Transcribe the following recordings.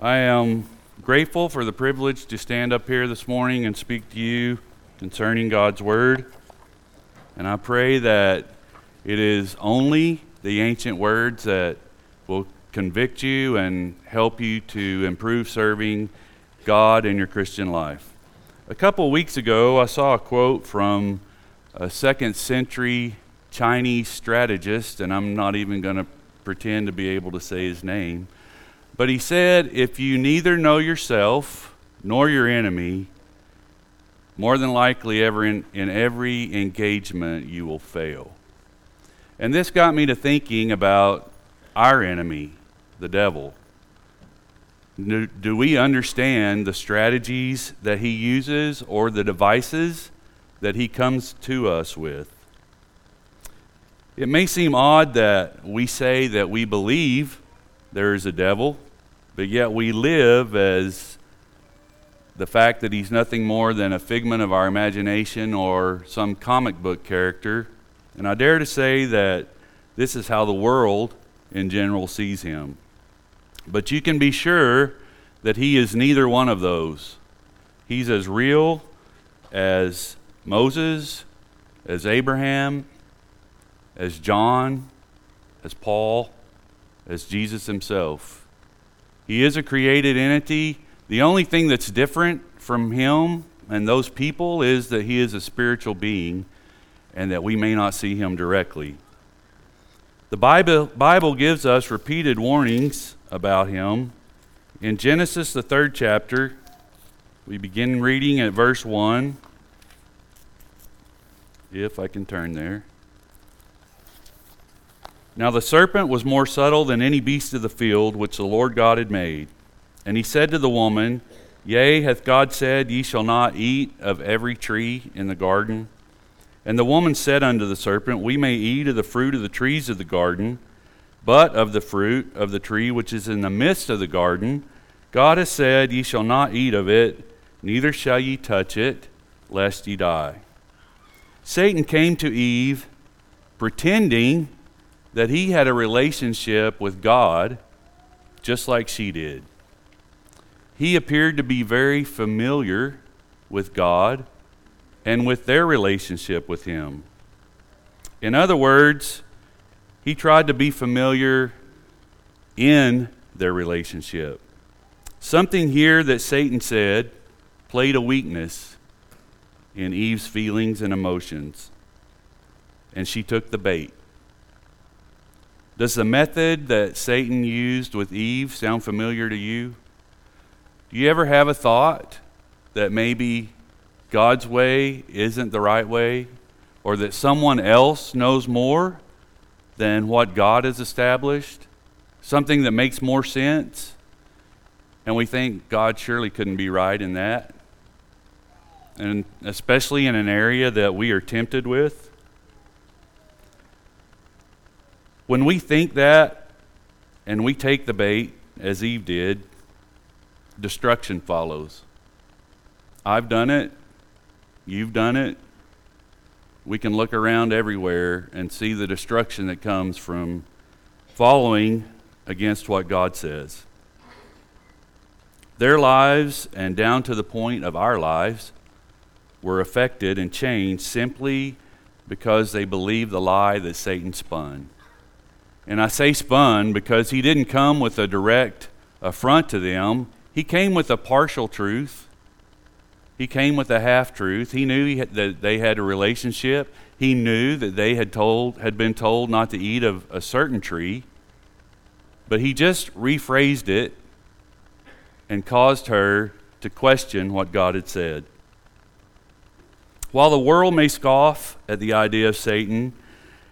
I am grateful for the privilege to stand up here this morning and speak to you concerning God's Word. And I pray that it is only the ancient words that will convict you and help you to improve serving God in your Christian life. A couple weeks ago, I saw a quote from a second century Chinese strategist, and I'm not even going to pretend to be able to say his name. But he said, If you neither know yourself nor your enemy, more than likely, ever in, in every engagement, you will fail. And this got me to thinking about our enemy, the devil. Do, do we understand the strategies that he uses or the devices that he comes to us with? It may seem odd that we say that we believe there is a devil, but yet we live as the fact that he's nothing more than a figment of our imagination or some comic book character. And I dare to say that this is how the world in general sees him. But you can be sure that he is neither one of those. He's as real as Moses, as Abraham, as John, as Paul, as Jesus himself. He is a created entity. The only thing that's different from him and those people is that he is a spiritual being and that we may not see him directly. The Bible, Bible gives us repeated warnings about him. In Genesis, the third chapter, we begin reading at verse 1. If I can turn there. Now the serpent was more subtle than any beast of the field which the Lord God had made. And he said to the woman, Yea, hath God said, Ye shall not eat of every tree in the garden? And the woman said unto the serpent, We may eat of the fruit of the trees of the garden, but of the fruit of the tree which is in the midst of the garden, God has said, Ye shall not eat of it, neither shall ye touch it, lest ye die. Satan came to Eve pretending that he had a relationship with God just like she did. He appeared to be very familiar with God and with their relationship with Him. In other words, he tried to be familiar in their relationship. Something here that Satan said played a weakness in Eve's feelings and emotions, and she took the bait. Does the method that Satan used with Eve sound familiar to you? Do you ever have a thought that maybe God's way isn't the right way, or that someone else knows more than what God has established? Something that makes more sense? And we think God surely couldn't be right in that. And especially in an area that we are tempted with. When we think that and we take the bait, as Eve did, destruction follows. I've done it. You've done it. We can look around everywhere and see the destruction that comes from following against what God says. Their lives, and down to the point of our lives, were affected and changed simply because they believed the lie that Satan spun. And I say spun because he didn't come with a direct affront to them, he came with a partial truth. He came with a half truth. He knew he had, that they had a relationship. He knew that they had told had been told not to eat of a certain tree. But he just rephrased it and caused her to question what God had said. While the world may scoff at the idea of Satan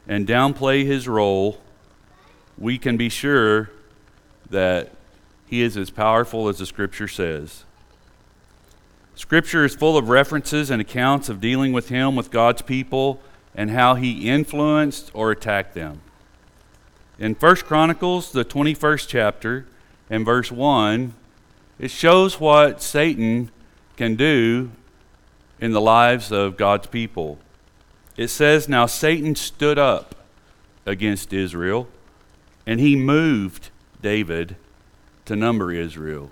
and downplay his role, we can be sure that he is as powerful as the scripture says. Scripture is full of references and accounts of dealing with him, with God's people, and how he influenced or attacked them. In 1 Chronicles, the 21st chapter, and verse 1, it shows what Satan can do in the lives of God's people. It says, Now Satan stood up against Israel and he moved David to number Israel.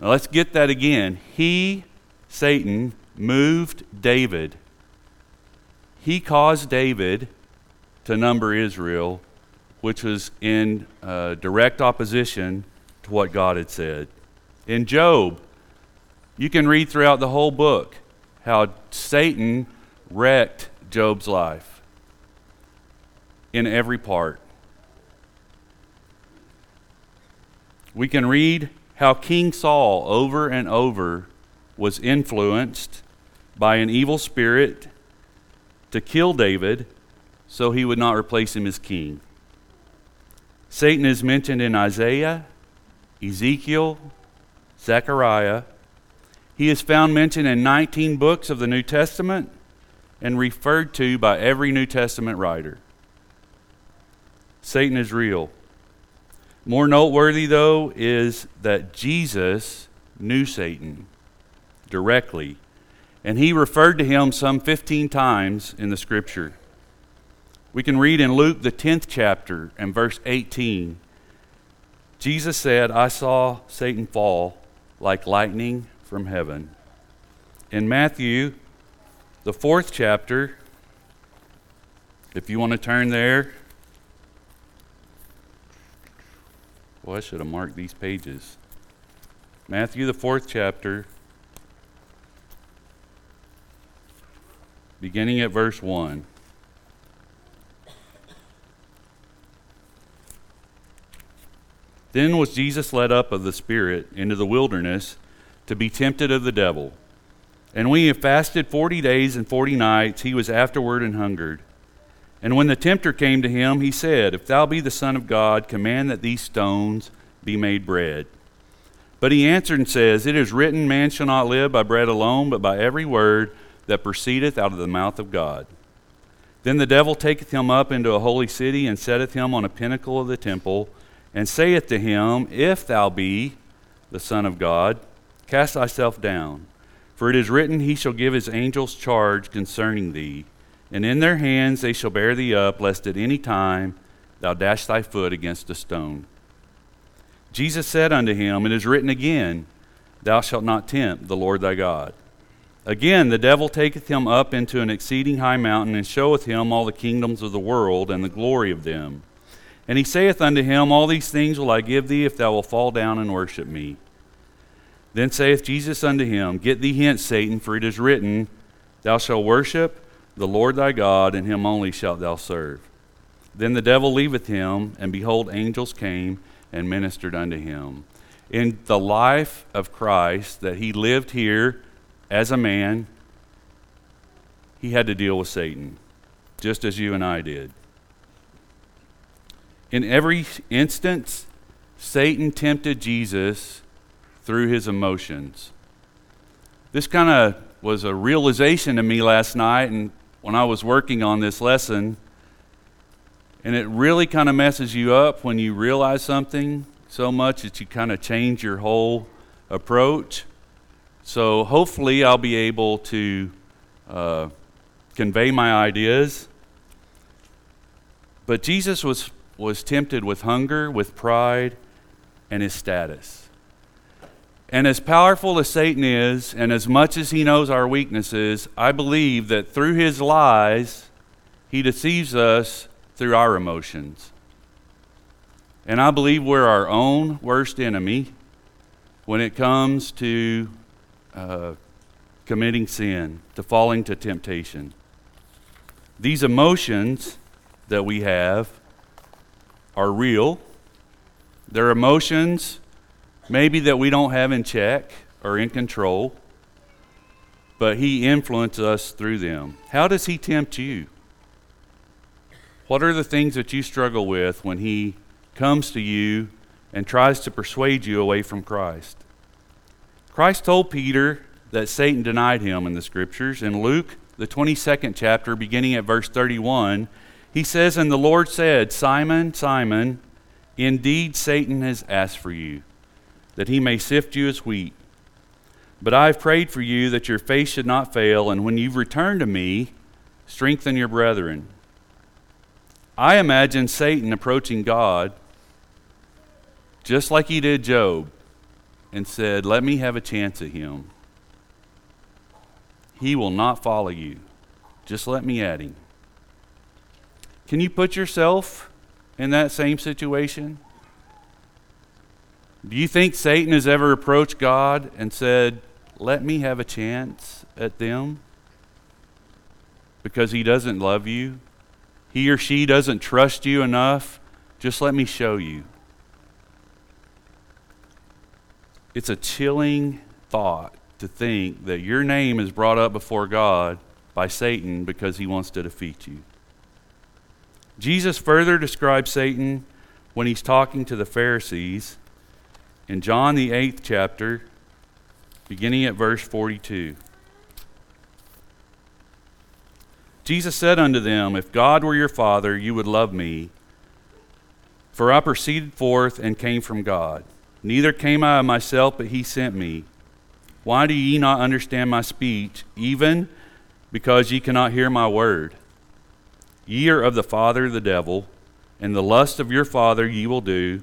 Now let's get that again. He, Satan, moved David. He caused David to number Israel, which was in uh, direct opposition to what God had said. In Job, you can read throughout the whole book how Satan wrecked Job's life in every part. We can read how King Saul over and over was influenced by an evil spirit to kill David so he would not replace him as king. Satan is mentioned in Isaiah, Ezekiel, Zechariah. He is found mentioned in 19 books of the New Testament and referred to by every New Testament writer. Satan is real. More noteworthy, though, is that Jesus knew Satan directly, and he referred to him some 15 times in the scripture. We can read in Luke, the 10th chapter, and verse 18. Jesus said, I saw Satan fall like lightning from heaven. In Matthew, the fourth chapter, if you want to turn there, I should have marked these pages. Matthew, the fourth chapter, beginning at verse 1. Then was Jesus led up of the Spirit into the wilderness to be tempted of the devil. And when he had fasted forty days and forty nights, he was afterward and hungered. And when the tempter came to him, he said, If thou be the Son of God, command that these stones be made bread. But he answered and says, It is written, Man shall not live by bread alone, but by every word that proceedeth out of the mouth of God. Then the devil taketh him up into a holy city, and setteth him on a pinnacle of the temple, and saith to him, If thou be the Son of God, cast thyself down. For it is written, He shall give his angels charge concerning thee and in their hands they shall bear thee up, lest at any time thou dash thy foot against a stone. Jesus said unto him, It is written again, Thou shalt not tempt the Lord thy God. Again, the devil taketh him up into an exceeding high mountain, and showeth him all the kingdoms of the world and the glory of them. And he saith unto him, All these things will I give thee, if thou wilt fall down and worship me. Then saith Jesus unto him, Get thee hence, Satan, for it is written, Thou shalt worship the Lord thy God, and him only shalt thou serve. Then the devil leaveth him, and behold, angels came and ministered unto him. In the life of Christ, that he lived here as a man, he had to deal with Satan, just as you and I did. In every instance, Satan tempted Jesus through his emotions. This kind of was a realization to me last night, and when I was working on this lesson. And it really kind of messes you up when you realize something so much that you kind of change your whole approach. So hopefully, I'll be able to uh, convey my ideas. But Jesus was, was tempted with hunger, with pride, and his status. And as powerful as Satan is, and as much as he knows our weaknesses, I believe that through his lies, he deceives us through our emotions. And I believe we're our own worst enemy when it comes to uh, committing sin, to falling to temptation. These emotions that we have are real. They're emotions maybe that we don't have in check or in control, but He influences us through them. How does He tempt you? What are the things that you struggle with when He comes to you and tries to persuade you away from Christ? Christ told Peter that Satan denied him in the scriptures. In Luke, the 22nd chapter, beginning at verse 31, he says, And the Lord said, Simon, Simon, indeed Satan has asked for you that he may sift you as wheat. But I have prayed for you that your faith should not fail, and when you return to me, strengthen your brethren. I imagine Satan approaching God just like he did Job, and said, Let me have a chance at him, he will not follow you. Just let me at him. Can you put yourself in that same situation? Do you think Satan has ever approached God and said, Let me have a chance at them? Because he doesn't love you? He or she doesn't trust you enough? Just let me show you. It's a chilling thought to think that your name is brought up before God by Satan because he wants to defeat you. Jesus further describes Satan when he's talking to the Pharisees in John, the eighth chapter, beginning at verse 42. Jesus said unto them, If God were your Father, you would love me, for I proceeded forth and came from God. Neither came I of myself, but he sent me. Why do ye not understand my speech, even because ye cannot hear my word? Ye are of the father of the devil, and the lust of your father ye will do.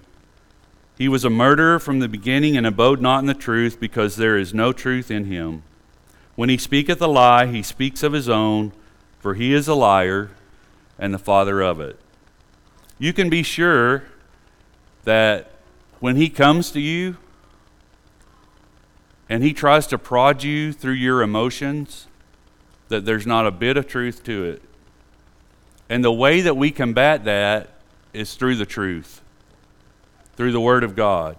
He was a murderer from the beginning and abode not in the truth, because there is no truth in him. When he speaketh a lie, he speaks of his own, for he is a liar and the father of it. You can be sure that when he comes to you and he tries to prod you through your emotions, that there's not a bit of truth to it. And the way that we combat that is through the truth through the Word of God.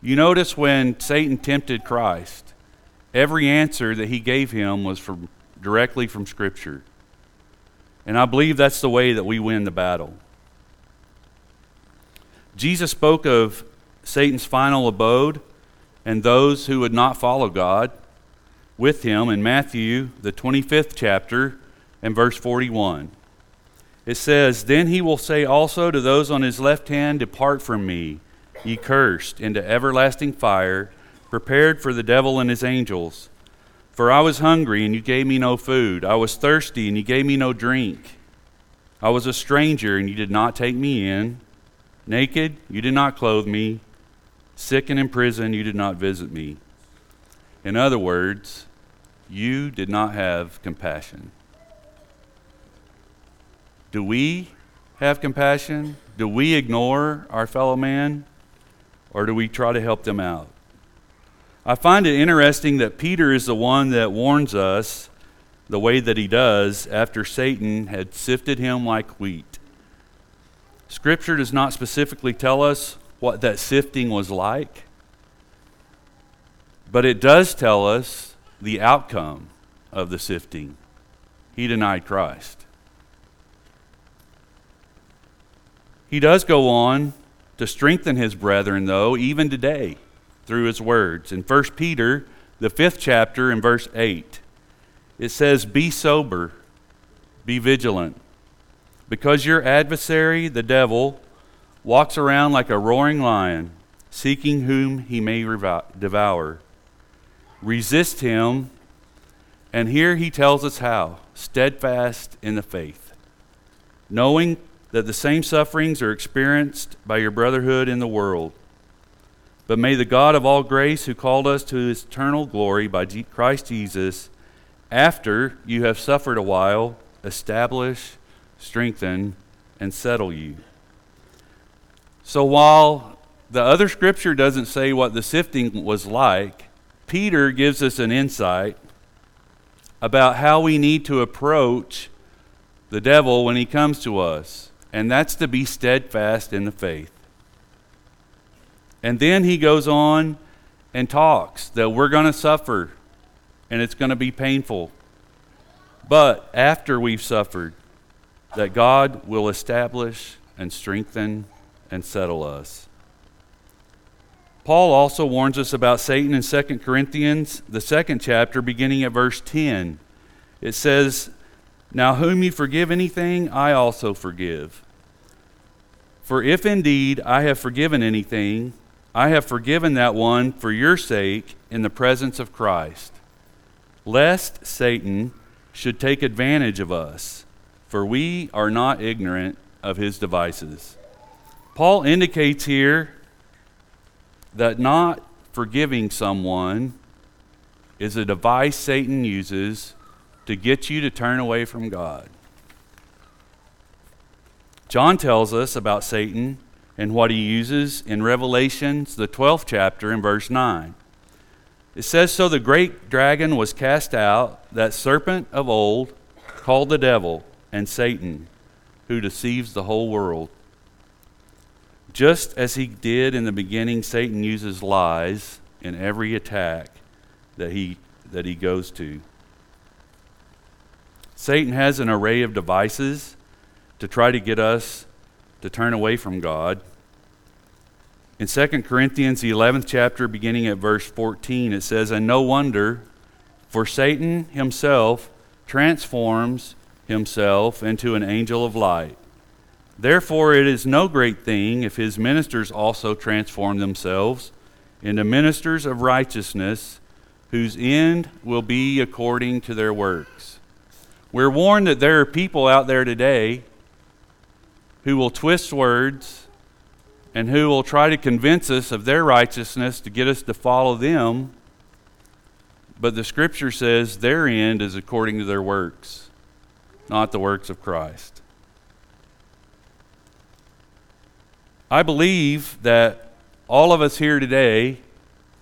You notice when Satan tempted Christ, every answer that he gave him was from, directly from Scripture. And I believe that's the way that we win the battle. Jesus spoke of Satan's final abode and those who would not follow God with him in Matthew, the 25th chapter, and verse 41 it says, Then he will say also to those on his left hand, Depart from me, ye cursed, into everlasting fire, prepared for the devil and his angels. For I was hungry, and you gave me no food. I was thirsty, and you gave me no drink. I was a stranger, and you did not take me in. Naked, you did not clothe me. Sick and in prison, you did not visit me. In other words, you did not have compassion. Do we have compassion? Do we ignore our fellow man? Or do we try to help them out? I find it interesting that Peter is the one that warns us the way that he does after Satan had sifted him like wheat. Scripture does not specifically tell us what that sifting was like, but it does tell us the outcome of the sifting. He denied Christ. He does go on to strengthen his brethren, though, even today, through his words. In 1 Peter, the fifth chapter, in verse 8, it says, Be sober, be vigilant, because your adversary, the devil, walks around like a roaring lion, seeking whom he may devour. Resist him, and here he tells us how steadfast in the faith, knowing that the same sufferings are experienced by your brotherhood in the world. But may the God of all grace, who called us to his eternal glory by Christ Jesus, after you have suffered a while, establish, strengthen, and settle you. So while the other scripture doesn't say what the sifting was like, Peter gives us an insight about how we need to approach the devil when he comes to us and that's to be steadfast in the faith. And then he goes on and talks that we're going to suffer and it's going to be painful. But after we've suffered, that God will establish and strengthen and settle us. Paul also warns us about Satan in 2 Corinthians, the second chapter, beginning at verse 10. It says, now, whom you forgive anything, I also forgive. For if indeed I have forgiven anything, I have forgiven that one for your sake in the presence of Christ, lest Satan should take advantage of us, for we are not ignorant of his devices. Paul indicates here that not forgiving someone is a device Satan uses to get you to turn away from God. John tells us about Satan and what he uses in Revelations, the 12th chapter, in verse 9. It says So the great dragon was cast out, that serpent of old, called the devil and Satan, who deceives the whole world. Just as he did in the beginning, Satan uses lies in every attack that he, that he goes to. Satan has an array of devices to try to get us to turn away from God. In 2 Corinthians, the 11th chapter, beginning at verse 14, it says, And no wonder, for Satan himself transforms himself into an angel of light. Therefore, it is no great thing if his ministers also transform themselves into ministers of righteousness, whose end will be according to their works. We're warned that there are people out there today who will twist words and who will try to convince us of their righteousness to get us to follow them. But the scripture says their end is according to their works, not the works of Christ. I believe that all of us here today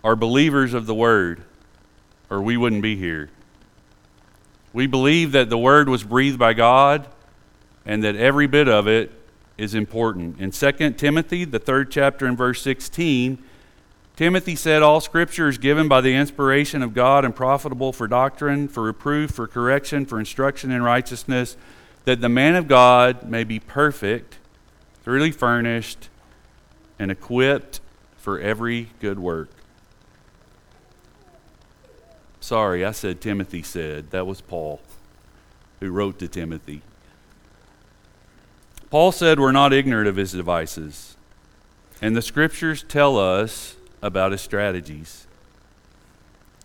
are believers of the Word, or we wouldn't be here. We believe that the Word was breathed by God and that every bit of it is important. In 2 Timothy, the third chapter and verse 16, Timothy said, All scripture is given by the inspiration of God and profitable for doctrine, for reproof, for correction, for instruction in righteousness, that the man of God may be perfect, thoroughly furnished, and equipped for every good work. Sorry, I said Timothy said. That was Paul who wrote to Timothy. Paul said we're not ignorant of his devices, and the scriptures tell us about his strategies.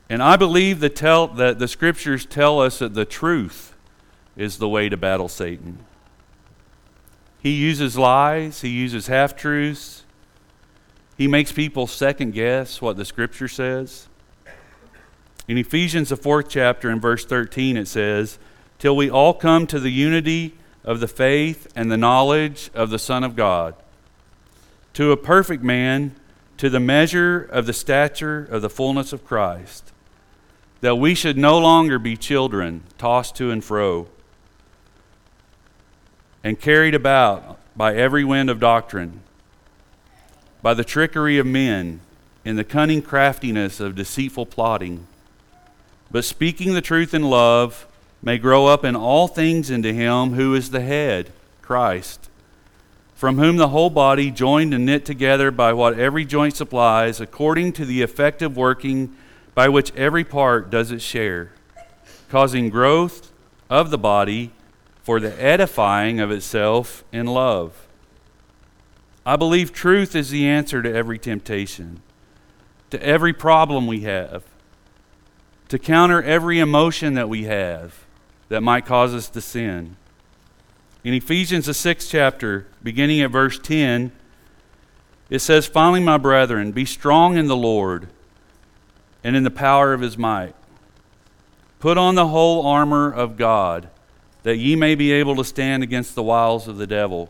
And I believe that, tell, that the scriptures tell us that the truth is the way to battle Satan. He uses lies, he uses half truths, he makes people second guess what the scripture says. In Ephesians, the fourth chapter, in verse 13, it says, Till we all come to the unity of the faith and the knowledge of the Son of God, to a perfect man, to the measure of the stature of the fullness of Christ, that we should no longer be children tossed to and fro and carried about by every wind of doctrine, by the trickery of men, in the cunning craftiness of deceitful plotting, but speaking the truth in love may grow up in all things into him who is the head, Christ, from whom the whole body, joined and knit together by what every joint supplies, according to the effective working by which every part does its share, causing growth of the body for the edifying of itself in love. I believe truth is the answer to every temptation, to every problem we have, to counter every emotion that we have that might cause us to sin. In Ephesians, the sixth chapter, beginning at verse 10, it says, Finally, my brethren, be strong in the Lord and in the power of his might. Put on the whole armor of God, that ye may be able to stand against the wiles of the devil.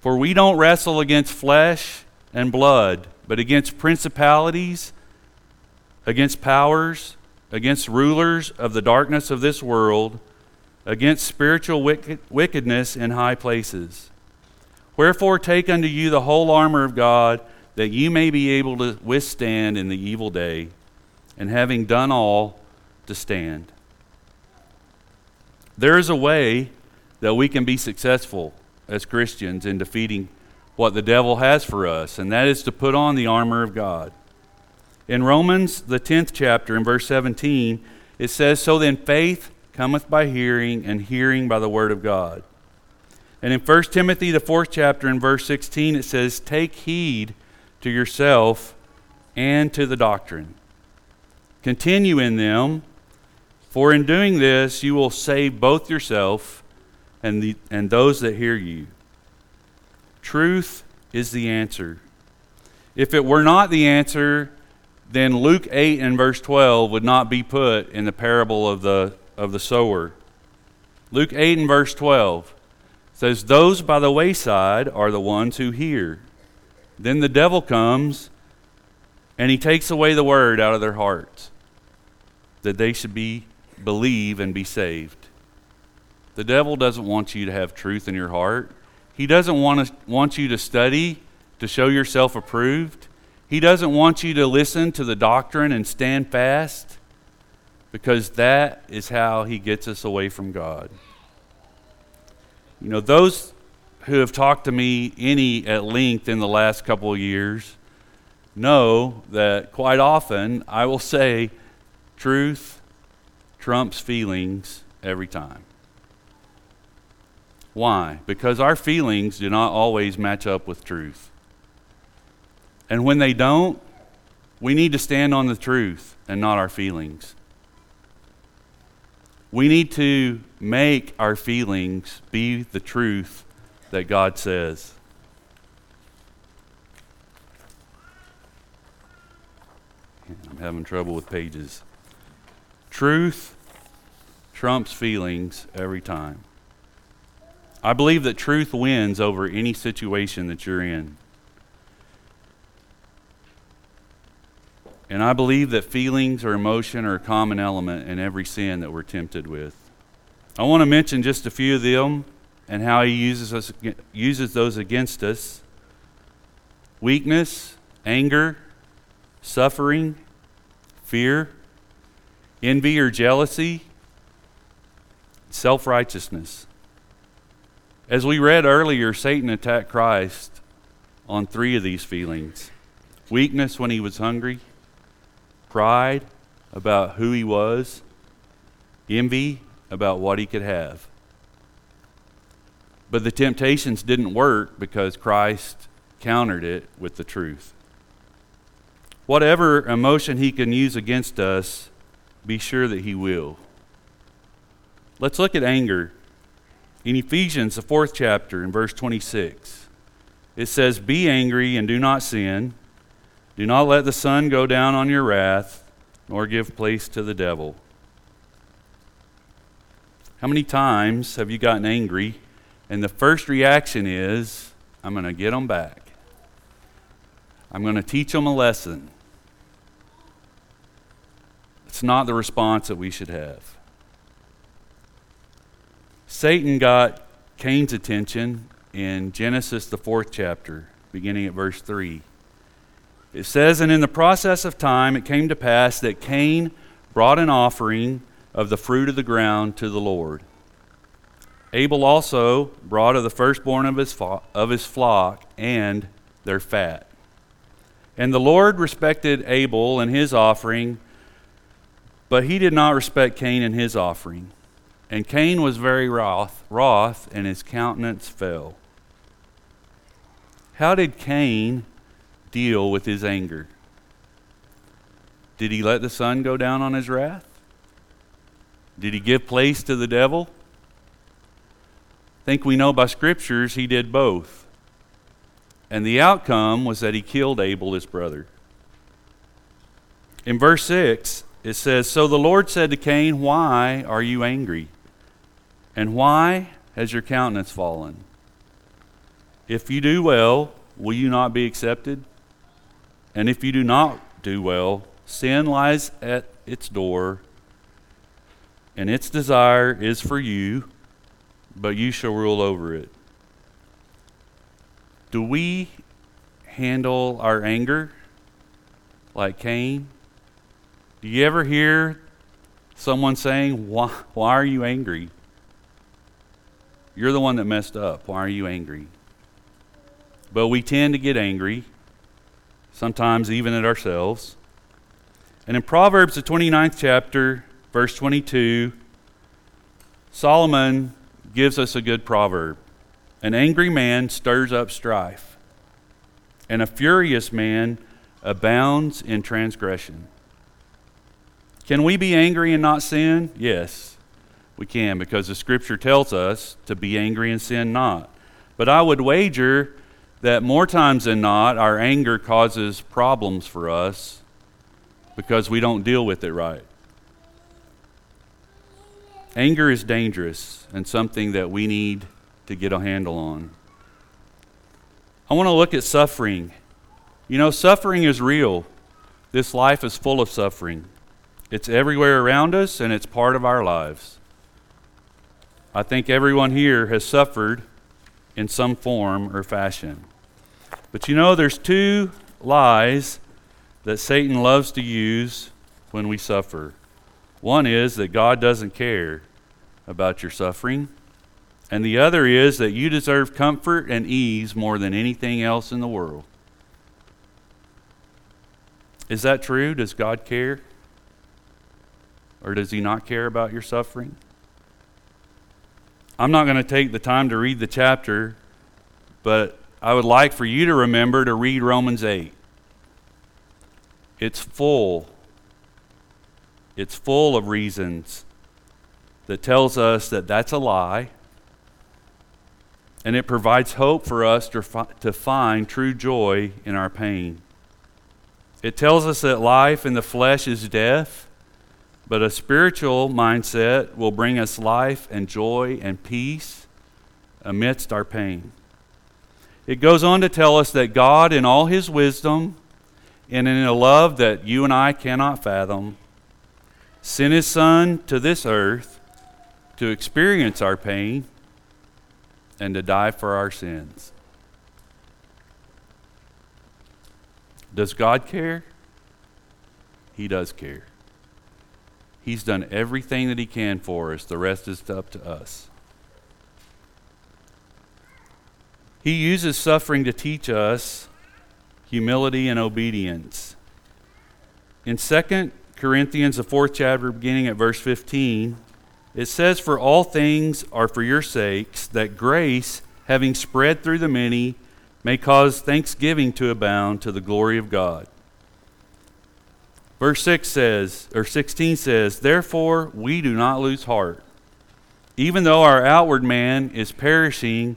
For we don't wrestle against flesh and blood, but against principalities, against powers against rulers of the darkness of this world, against spiritual wicked, wickedness in high places. Wherefore, take unto you the whole armor of God, that you may be able to withstand in the evil day, and having done all, to stand. There is a way that we can be successful as Christians in defeating what the devil has for us, and that is to put on the armor of God. In Romans, the 10th chapter, in verse 17, it says, So then faith cometh by hearing, and hearing by the word of God. And in 1 Timothy, the 4th chapter, in verse 16, it says, Take heed to yourself and to the doctrine. Continue in them, for in doing this you will save both yourself and, the, and those that hear you. Truth is the answer. If it were not the answer, then Luke 8 and verse 12 would not be put in the parable of the, of the sower. Luke 8 and verse 12 says, Those by the wayside are the ones who hear. Then the devil comes and he takes away the word out of their hearts that they should be believe and be saved. The devil doesn't want you to have truth in your heart. He doesn't want, to, want you to study to show yourself approved. He doesn't want you to listen to the doctrine and stand fast because that is how he gets us away from God. You know, those who have talked to me any at length in the last couple of years know that quite often I will say truth trumps feelings every time. Why? Because our feelings do not always match up with truth. And when they don't, we need to stand on the truth and not our feelings. We need to make our feelings be the truth that God says. I'm having trouble with pages. Truth trumps feelings every time. I believe that truth wins over any situation that you're in. And I believe that feelings or emotion are a common element in every sin that we're tempted with. I want to mention just a few of them and how he uses, us, uses those against us weakness, anger, suffering, fear, envy or jealousy, self righteousness. As we read earlier, Satan attacked Christ on three of these feelings weakness when he was hungry, pride about who he was, envy about what he could have. But the temptations didn't work because Christ countered it with the truth. Whatever emotion he can use against us, be sure that he will. Let's look at anger. In Ephesians, the fourth chapter, in verse 26, it says, Be angry and do not sin. Do not let the sun go down on your wrath, nor give place to the devil. How many times have you gotten angry and the first reaction is, I'm going to get them back? I'm going to teach them a lesson. It's not the response that we should have. Satan got Cain's attention in Genesis, the fourth chapter, beginning at verse 3. It says, And in the process of time it came to pass that Cain brought an offering of the fruit of the ground to the Lord. Abel also brought of the firstborn of his, fo- of his flock and their fat. And the Lord respected Abel and his offering, but he did not respect Cain and his offering. And Cain was very wroth, wroth, and his countenance fell. How did Cain deal with his anger? Did he let the sun go down on his wrath? Did he give place to the devil? think we know by scriptures he did both. And the outcome was that he killed Abel, his brother. In verse 6, it says So the Lord said to Cain, Why are you angry? And why has your countenance fallen? If you do well, will you not be accepted? And if you do not do well, sin lies at its door, and its desire is for you but you shall rule over it. Do we handle our anger like Cain? Do you ever hear someone saying, why, why are you angry? You're the one that messed up. Why are you angry? But we tend to get angry, sometimes even at ourselves. And in Proverbs, the 29th chapter, verse 22, Solomon gives us a good proverb An angry man stirs up strife, and a furious man abounds in transgression. Can we be angry and not sin? Yes, we can, because the scripture tells us to be angry and sin not. But I would wager that more times than not, our anger causes problems for us because we don't deal with it right. Anger is dangerous and something that we need to get a handle on. I want to look at suffering. You know, suffering is real. This life is full of suffering. It's everywhere around us and it's part of our lives. I think everyone here has suffered in some form or fashion. But you know, there's two lies that Satan loves to use when we suffer. One is that God doesn't care about your suffering, and the other is that you deserve comfort and ease more than anything else in the world. Is that true? Does God care? Or does He not care about your suffering? I'm not going to take the time to read the chapter, but I would like for you to remember to read Romans 8. It's full. It's full of reasons that tells us that that's a lie. And it provides hope for us to, fi- to find true joy in our pain. It tells us that life in the flesh is death, but a spiritual mindset will bring us life and joy and peace amidst our pain. It goes on to tell us that God, in all his wisdom and in a love that you and I cannot fathom, sent his Son to this earth to experience our pain and to die for our sins. Does God care? He does care. He's done everything that He can for us. The rest is up to us. He uses suffering to teach us humility and obedience. In 2 Corinthians, the fourth chapter, beginning at verse 15, it says, For all things are for your sakes, that grace, having spread through the many, may cause thanksgiving to abound to the glory of God. Verse 6 says, or 16 says, Therefore we do not lose heart. Even though our outward man is perishing,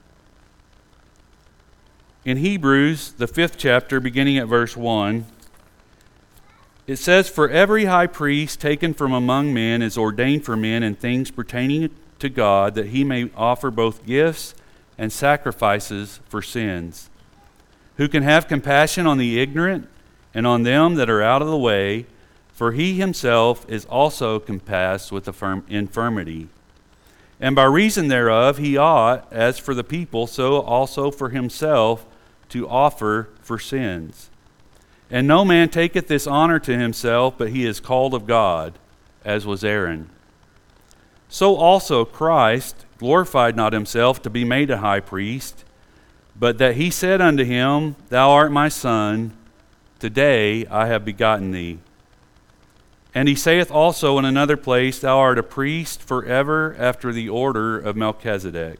In Hebrews, the fifth chapter, beginning at verse 1, it says, For every high priest taken from among men is ordained for men in things pertaining to God, that he may offer both gifts and sacrifices for sins. Who can have compassion on the ignorant and on them that are out of the way, for he himself is also compassed with infirmity. And by reason thereof he ought, as for the people, so also for himself, to offer for sins. And no man taketh this honor to himself, but he is called of God, as was Aaron. So also Christ glorified not himself to be made a high priest, but that he said unto him, Thou art my son, today I have begotten thee. And he saith also in another place, Thou art a priest forever after the order of Melchizedek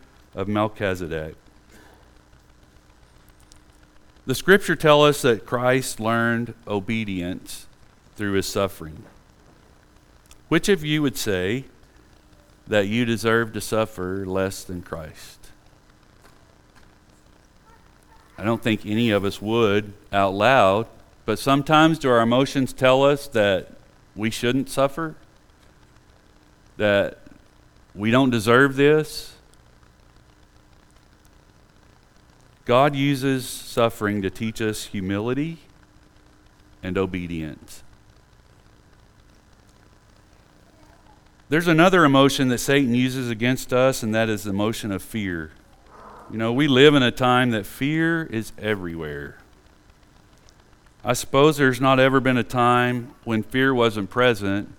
of Melchizedek. The scripture tell us that Christ learned obedience through his suffering. Which of you would say that you deserve to suffer less than Christ? I don't think any of us would out loud, but sometimes do our emotions tell us that we shouldn't suffer? That we don't deserve this? God uses suffering to teach us humility and obedience. There's another emotion that Satan uses against us, and that is the emotion of fear. You know, we live in a time that fear is everywhere. I suppose there's not ever been a time when fear wasn't present,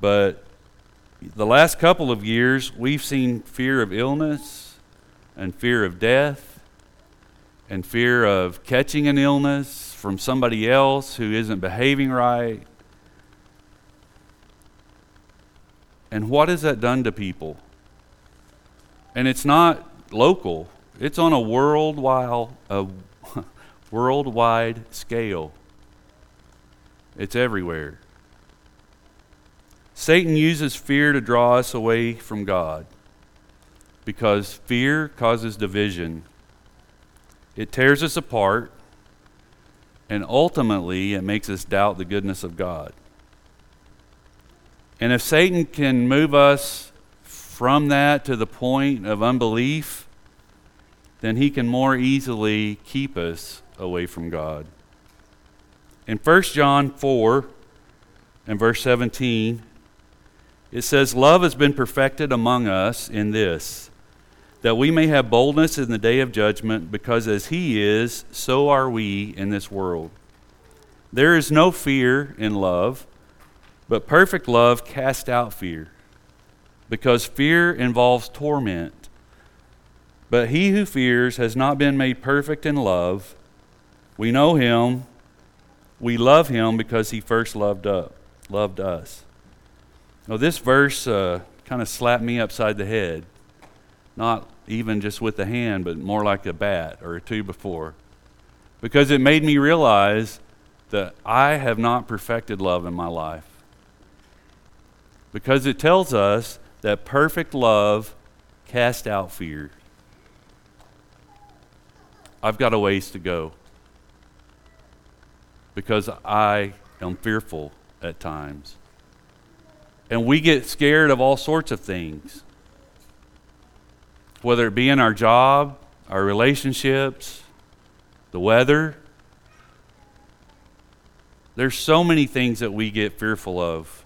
but the last couple of years, we've seen fear of illness and fear of death and fear of catching an illness from somebody else who isn't behaving right. And what has that done to people? And it's not local, it's on a worldwide, a worldwide scale. It's everywhere. Satan uses fear to draw us away from God because fear causes division. It tears us apart, and ultimately, it makes us doubt the goodness of God. And if Satan can move us from that to the point of unbelief, then he can more easily keep us away from God. In 1 John 4 and verse 17, it says, Love has been perfected among us in this, that we may have boldness in the day of judgment, because as He is, so are we in this world. There is no fear in love, but perfect love casts out fear, because fear involves torment. But he who fears has not been made perfect in love. We know him, we love him because he first loved, up, loved us. Now, this verse uh, kind of slapped me upside the head. Not even just with the hand, but more like a bat or a two before. Because it made me realize that I have not perfected love in my life. Because it tells us that perfect love casts out fear. I've got a ways to go. Because I am fearful at times. And we get scared of all sorts of things, whether it be in our job, our relationships, the weather. There's so many things that we get fearful of.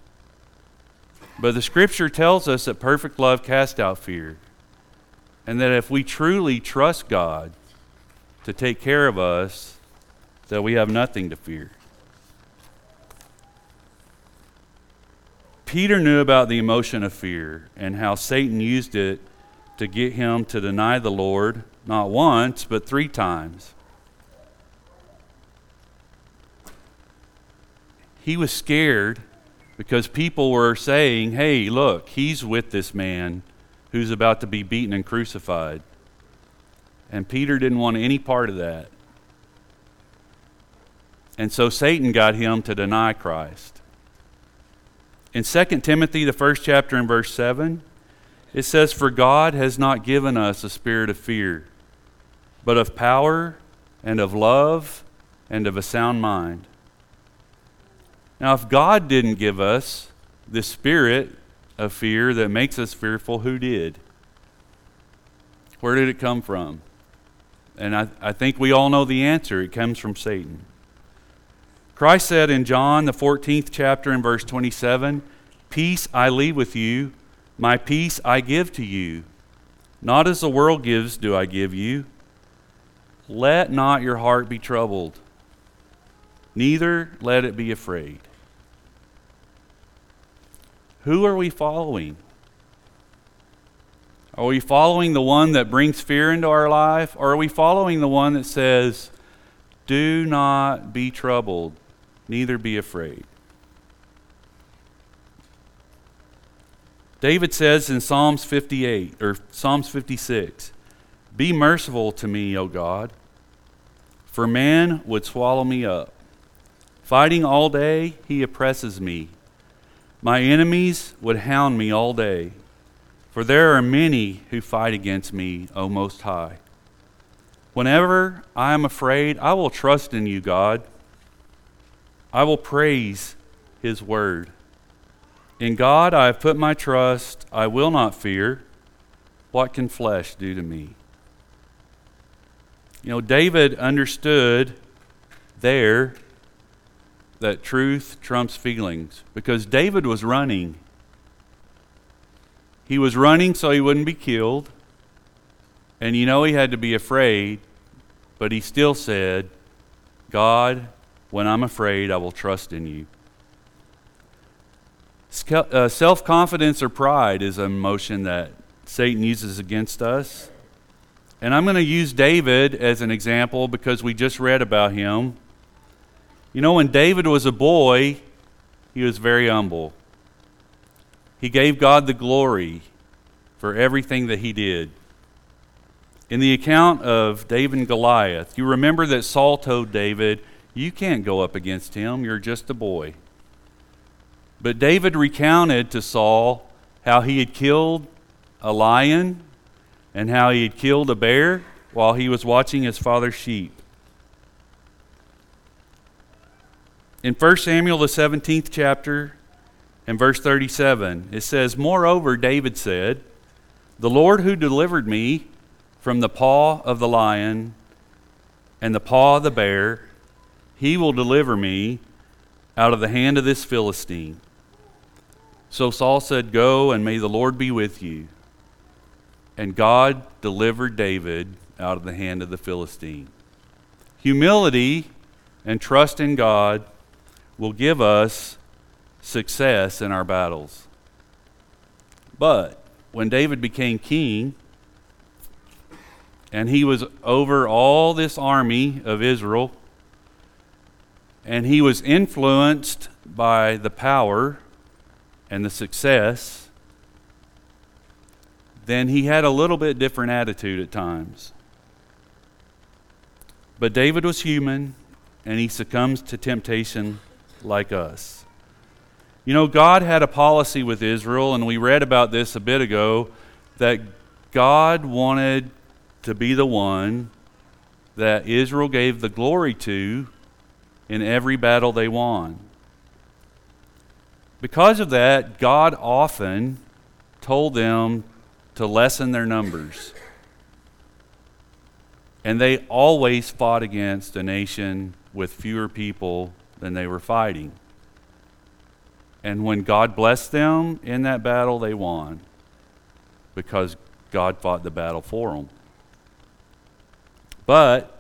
But the scripture tells us that perfect love casts out fear. And that if we truly trust God to take care of us, that we have nothing to fear. Peter knew about the emotion of fear and how Satan used it to get him to deny the Lord not once, but three times. He was scared because people were saying, hey, look, he's with this man who's about to be beaten and crucified. And Peter didn't want any part of that. And so Satan got him to deny Christ. In 2 Timothy, the first chapter in verse 7, it says, For God has not given us a spirit of fear, but of power and of love and of a sound mind. Now, if God didn't give us the spirit of fear that makes us fearful, who did? Where did it come from? And I, I think we all know the answer. It comes from Satan. Christ said in John, the 14th chapter, and verse 27, Peace I leave with you, my peace I give to you. Not as the world gives, do I give you. Let not your heart be troubled, neither let it be afraid. Who are we following? Are we following the one that brings fear into our life, or are we following the one that says, Do not be troubled, neither be afraid. David says in Psalms 58 or Psalms 56, Be merciful to me, O God, for man would swallow me up. Fighting all day, he oppresses me. My enemies would hound me all day, for there are many who fight against me, O Most High. Whenever I am afraid, I will trust in you, God. I will praise his word. In God I have put my trust. I will not fear. What can flesh do to me? You know, David understood there that truth trumps feelings because David was running. He was running so he wouldn't be killed. And you know he had to be afraid, but he still said, God, when I'm afraid, I will trust in you. Uh, Self confidence or pride is an emotion that Satan uses against us. And I'm going to use David as an example because we just read about him. You know, when David was a boy, he was very humble. He gave God the glory for everything that he did. In the account of David and Goliath, you remember that Saul told David, You can't go up against him, you're just a boy. But David recounted to Saul how he had killed a lion and how he had killed a bear while he was watching his father's sheep. In 1 Samuel, the 17th chapter, and verse 37, it says, Moreover, David said, The Lord who delivered me from the paw of the lion and the paw of the bear, he will deliver me out of the hand of this Philistine. So Saul said, Go, and may the Lord be with you. And God delivered David out of the hand of the Philistine. Humility and trust in God will give us success in our battles. But when David became king, and he was over all this army of Israel, and he was influenced by the power and the success, then he had a little bit different attitude at times. But David was human, and he succumbs to temptation like us. You know, God had a policy with Israel, and we read about this a bit ago, that God wanted to be the one that Israel gave the glory to in every battle they won. Because of that, God often told them to lessen their numbers. And they always fought against a nation with fewer people than they were fighting. And when God blessed them in that battle, they won because God fought the battle for them. But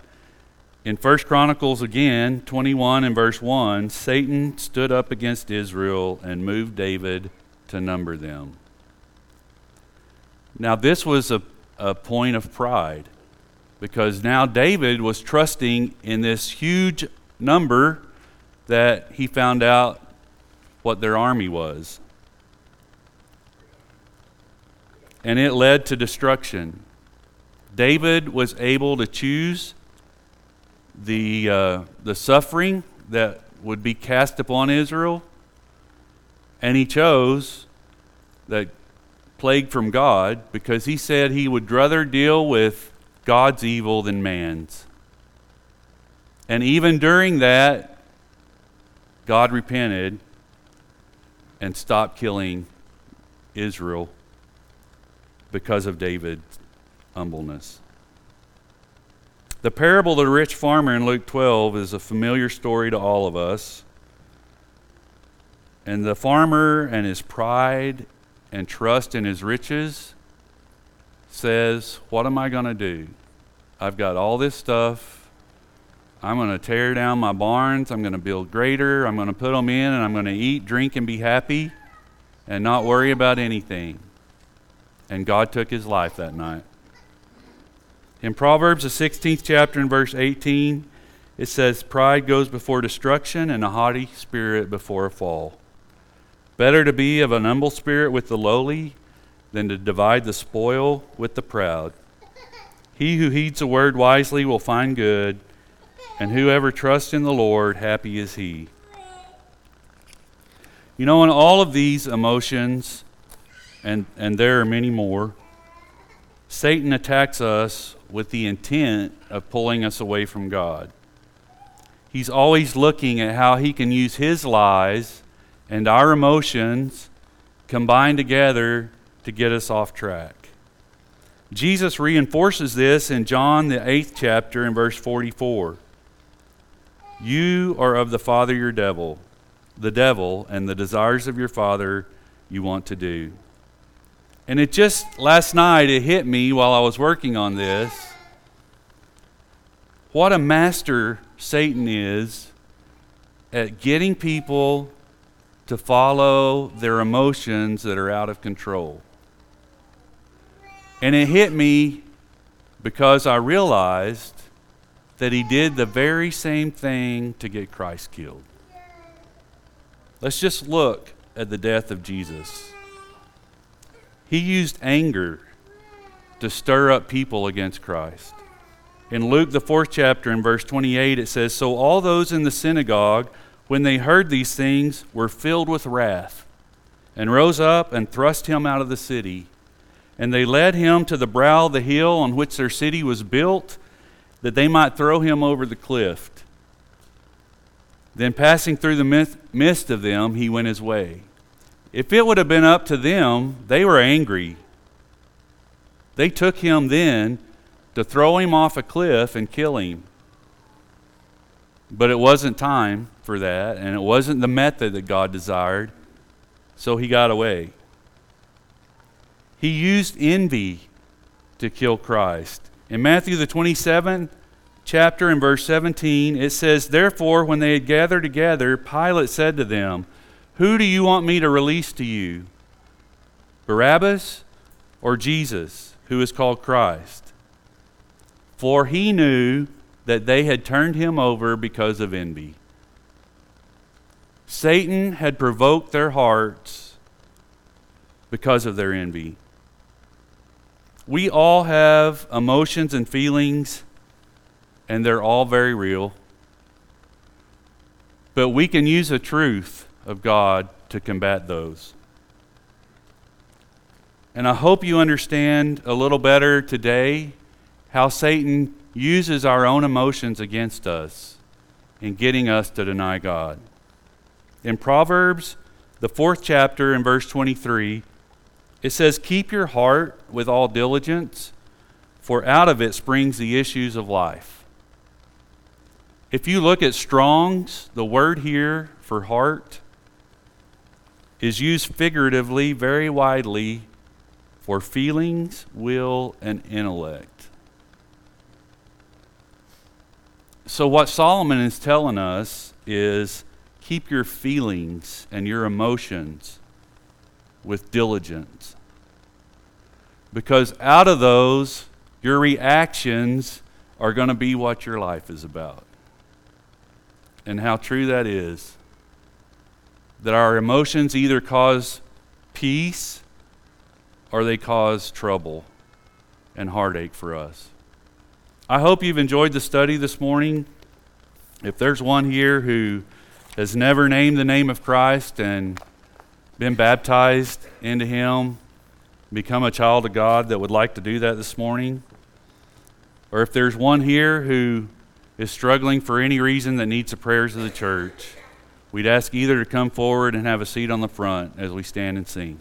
in 1 Chronicles again, 21 and verse 1, Satan stood up against Israel and moved David to number them. Now, this was a, a point of pride because now David was trusting in this huge number that he found out what their army was. And it led to destruction. David was able to choose the, uh, the suffering that would be cast upon Israel, and he chose that plague from God because he said he would rather deal with God's evil than man's. And even during that, God repented and stopped killing Israel because of David's humbleness. The parable of the rich farmer in Luke 12 is a familiar story to all of us. And the farmer and his pride and trust in his riches says, What am I going to do? I've got all this stuff. I'm going to tear down my barns. I'm going to build greater. I'm going to put them in, and I'm going to eat, drink, and be happy and not worry about anything. And God took his life that night. In Proverbs, the 16th chapter, and verse 18, it says, Pride goes before destruction, and a haughty spirit before a fall. Better to be of an humble spirit with the lowly than to divide the spoil with the proud. He who heeds a word wisely will find good and whoever trusts in the Lord, happy is he. You know, in all of these emotions, and, and there are many more, Satan attacks us with the intent of pulling us away from God. He's always looking at how he can use his lies and our emotions combined together to get us off track. Jesus reinforces this in John, the eighth chapter, in verse 44. You are of the father your devil, the devil, and the desires of your father you want to do. And it just last night it hit me while I was working on this. What a master Satan is at getting people to follow their emotions that are out of control. And it hit me because I realized that he did the very same thing to get Christ killed. Let's just look at the death of Jesus. He used anger to stir up people against Christ. In Luke, the fourth chapter, in verse 28, it says So all those in the synagogue, when they heard these things, were filled with wrath, and rose up and thrust him out of the city. And they led him to the brow of the hill on which their city was built, that they might throw him over the cliff. Then, passing through the midst of them, he went his way. If it would have been up to them, they were angry. They took him then to throw him off a cliff and kill him. But it wasn't time for that, and it wasn't the method that God desired, so he got away. He used envy to kill Christ. In Matthew the 27th chapter and verse 17, it says, Therefore, when they had gathered together, Pilate said to them, Who do you want me to release to you? Barabbas or Jesus, who is called Christ? For he knew that they had turned him over because of envy. Satan had provoked their hearts because of their envy. We all have emotions and feelings, and they're all very real. But we can use the truth of God to combat those. And I hope you understand a little better today how Satan uses our own emotions against us in getting us to deny God. In Proverbs, the fourth chapter, in verse 23, it says, Keep your heart with all diligence, for out of it springs the issues of life. If you look at Strong's, the word here for heart is used figuratively very widely for feelings, will, and intellect. So, what Solomon is telling us is keep your feelings and your emotions with diligence. Because out of those, your reactions are going to be what your life is about. And how true that is. That our emotions either cause peace or they cause trouble and heartache for us. I hope you've enjoyed the study this morning. If there's one here who has never named the name of Christ and been baptized into Him, become a child of God that would like to do that this morning, or if there's one here who is struggling for any reason that needs the prayers of the church, we'd ask either to come forward and have a seat on the front as we stand and sing.